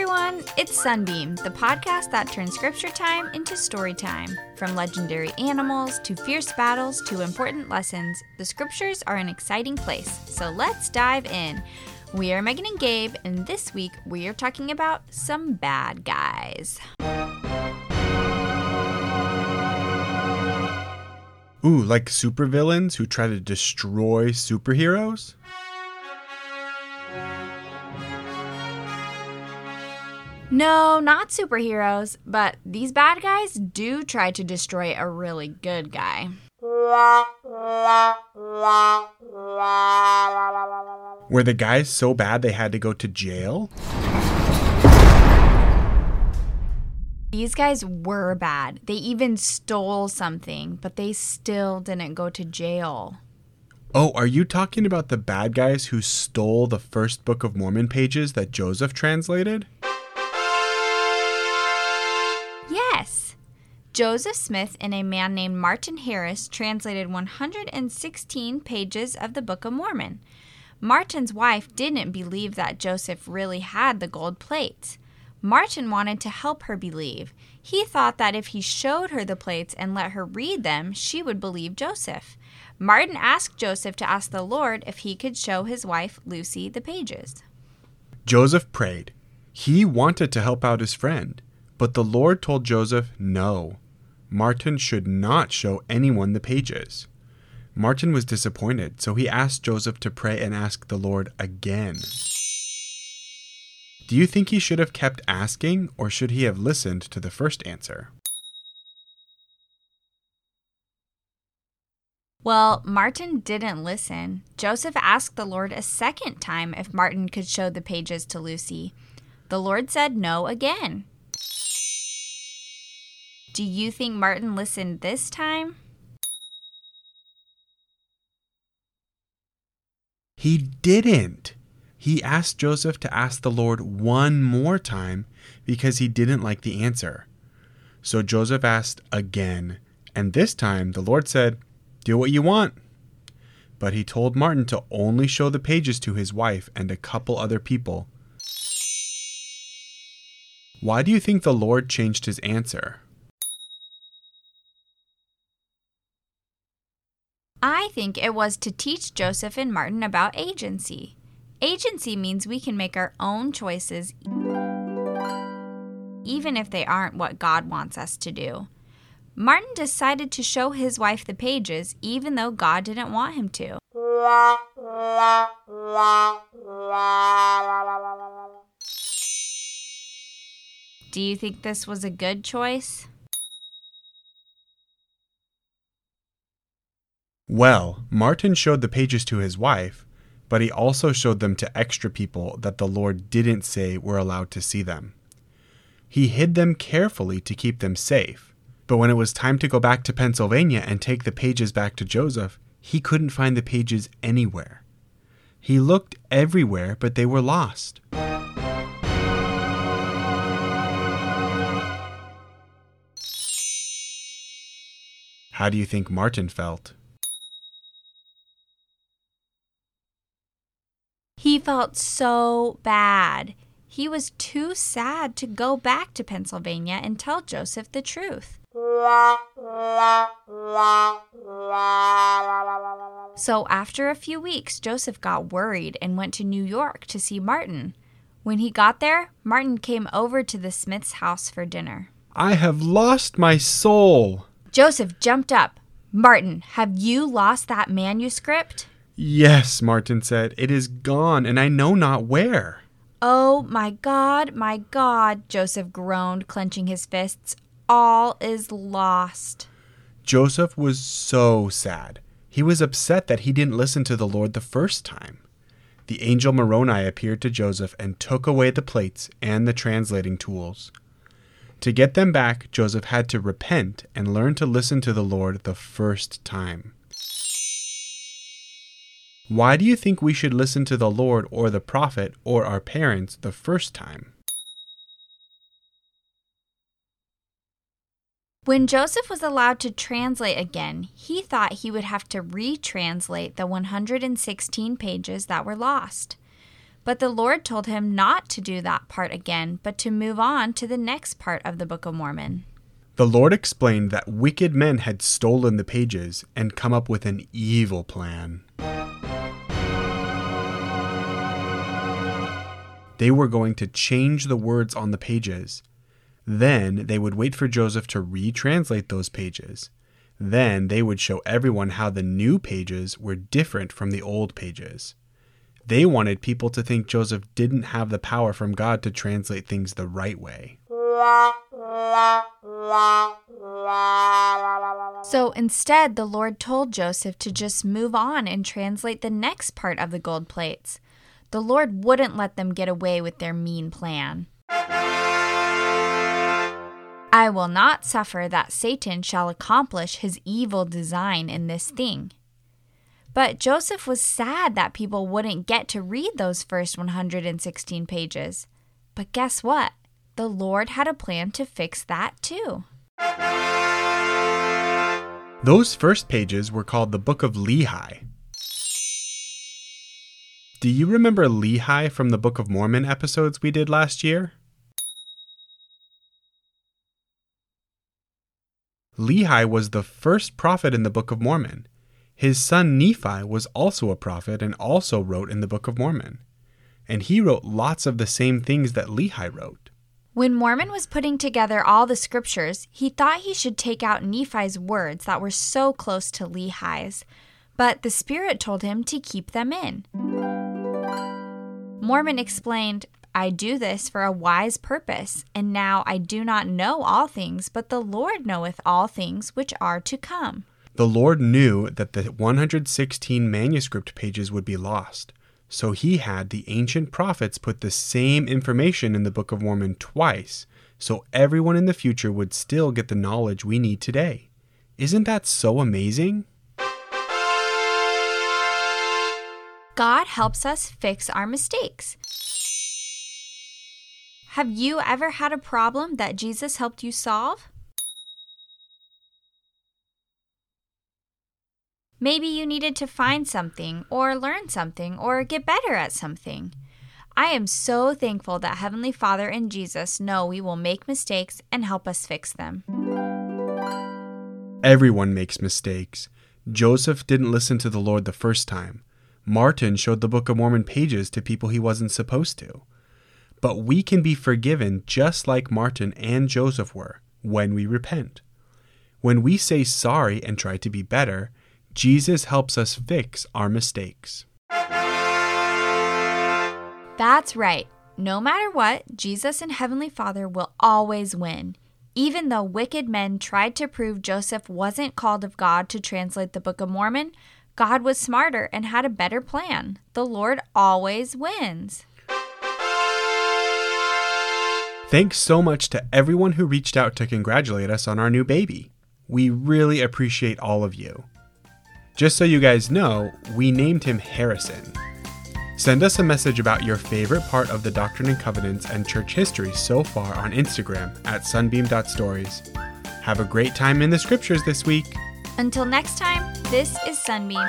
everyone. It's Sunbeam, the podcast that turns scripture time into story time. From legendary animals to fierce battles to important lessons, the scriptures are an exciting place. So let's dive in. We are Megan and Gabe, and this week we are talking about some bad guys. Ooh, like supervillains who try to destroy superheroes? No, not superheroes, but these bad guys do try to destroy a really good guy. Were the guys so bad they had to go to jail? These guys were bad. They even stole something, but they still didn't go to jail. Oh, are you talking about the bad guys who stole the first Book of Mormon pages that Joseph translated? Joseph Smith and a man named Martin Harris translated 116 pages of the Book of Mormon. Martin's wife didn't believe that Joseph really had the gold plates. Martin wanted to help her believe. He thought that if he showed her the plates and let her read them, she would believe Joseph. Martin asked Joseph to ask the Lord if he could show his wife, Lucy, the pages. Joseph prayed. He wanted to help out his friend, but the Lord told Joseph no. Martin should not show anyone the pages. Martin was disappointed, so he asked Joseph to pray and ask the Lord again. Do you think he should have kept asking, or should he have listened to the first answer? Well, Martin didn't listen. Joseph asked the Lord a second time if Martin could show the pages to Lucy. The Lord said no again. Do you think Martin listened this time? He didn't. He asked Joseph to ask the Lord one more time because he didn't like the answer. So Joseph asked again, and this time the Lord said, Do what you want. But he told Martin to only show the pages to his wife and a couple other people. Why do you think the Lord changed his answer? I think it was to teach Joseph and Martin about agency. Agency means we can make our own choices even if they aren't what God wants us to do. Martin decided to show his wife the pages even though God didn't want him to. Do you think this was a good choice? Well, Martin showed the pages to his wife, but he also showed them to extra people that the Lord didn't say were allowed to see them. He hid them carefully to keep them safe, but when it was time to go back to Pennsylvania and take the pages back to Joseph, he couldn't find the pages anywhere. He looked everywhere, but they were lost. How do you think Martin felt? He felt so bad. He was too sad to go back to Pennsylvania and tell Joseph the truth. So, after a few weeks, Joseph got worried and went to New York to see Martin. When he got there, Martin came over to the Smith's house for dinner. I have lost my soul. Joseph jumped up. Martin, have you lost that manuscript? Yes, Martin said, it is gone, and I know not where. Oh my God, my God, Joseph groaned, clenching his fists. All is lost. Joseph was so sad. He was upset that he didn't listen to the Lord the first time. The angel Moroni appeared to Joseph and took away the plates and the translating tools. To get them back, Joseph had to repent and learn to listen to the Lord the first time. Why do you think we should listen to the Lord or the prophet or our parents the first time? When Joseph was allowed to translate again, he thought he would have to retranslate the 116 pages that were lost. But the Lord told him not to do that part again, but to move on to the next part of the Book of Mormon. The Lord explained that wicked men had stolen the pages and come up with an evil plan. They were going to change the words on the pages. Then they would wait for Joseph to retranslate those pages. Then they would show everyone how the new pages were different from the old pages. They wanted people to think Joseph didn't have the power from God to translate things the right way. So instead, the Lord told Joseph to just move on and translate the next part of the gold plates. The Lord wouldn't let them get away with their mean plan. I will not suffer that Satan shall accomplish his evil design in this thing. But Joseph was sad that people wouldn't get to read those first 116 pages. But guess what? The Lord had a plan to fix that too. Those first pages were called the Book of Lehi. Do you remember Lehi from the Book of Mormon episodes we did last year? Lehi was the first prophet in the Book of Mormon. His son Nephi was also a prophet and also wrote in the Book of Mormon. And he wrote lots of the same things that Lehi wrote. When Mormon was putting together all the scriptures, he thought he should take out Nephi's words that were so close to Lehi's, but the Spirit told him to keep them in. Mormon explained, I do this for a wise purpose, and now I do not know all things, but the Lord knoweth all things which are to come. The Lord knew that the 116 manuscript pages would be lost, so he had the ancient prophets put the same information in the Book of Mormon twice, so everyone in the future would still get the knowledge we need today. Isn't that so amazing? God helps us fix our mistakes. Have you ever had a problem that Jesus helped you solve? Maybe you needed to find something, or learn something, or get better at something. I am so thankful that Heavenly Father and Jesus know we will make mistakes and help us fix them. Everyone makes mistakes. Joseph didn't listen to the Lord the first time. Martin showed the Book of Mormon pages to people he wasn't supposed to. But we can be forgiven just like Martin and Joseph were when we repent. When we say sorry and try to be better, Jesus helps us fix our mistakes. That's right. No matter what, Jesus and Heavenly Father will always win. Even though wicked men tried to prove Joseph wasn't called of God to translate the Book of Mormon, God was smarter and had a better plan. The Lord always wins. Thanks so much to everyone who reached out to congratulate us on our new baby. We really appreciate all of you. Just so you guys know, we named him Harrison. Send us a message about your favorite part of the Doctrine and Covenants and church history so far on Instagram at sunbeam.stories. Have a great time in the scriptures this week. Until next time, this is Sunbeam.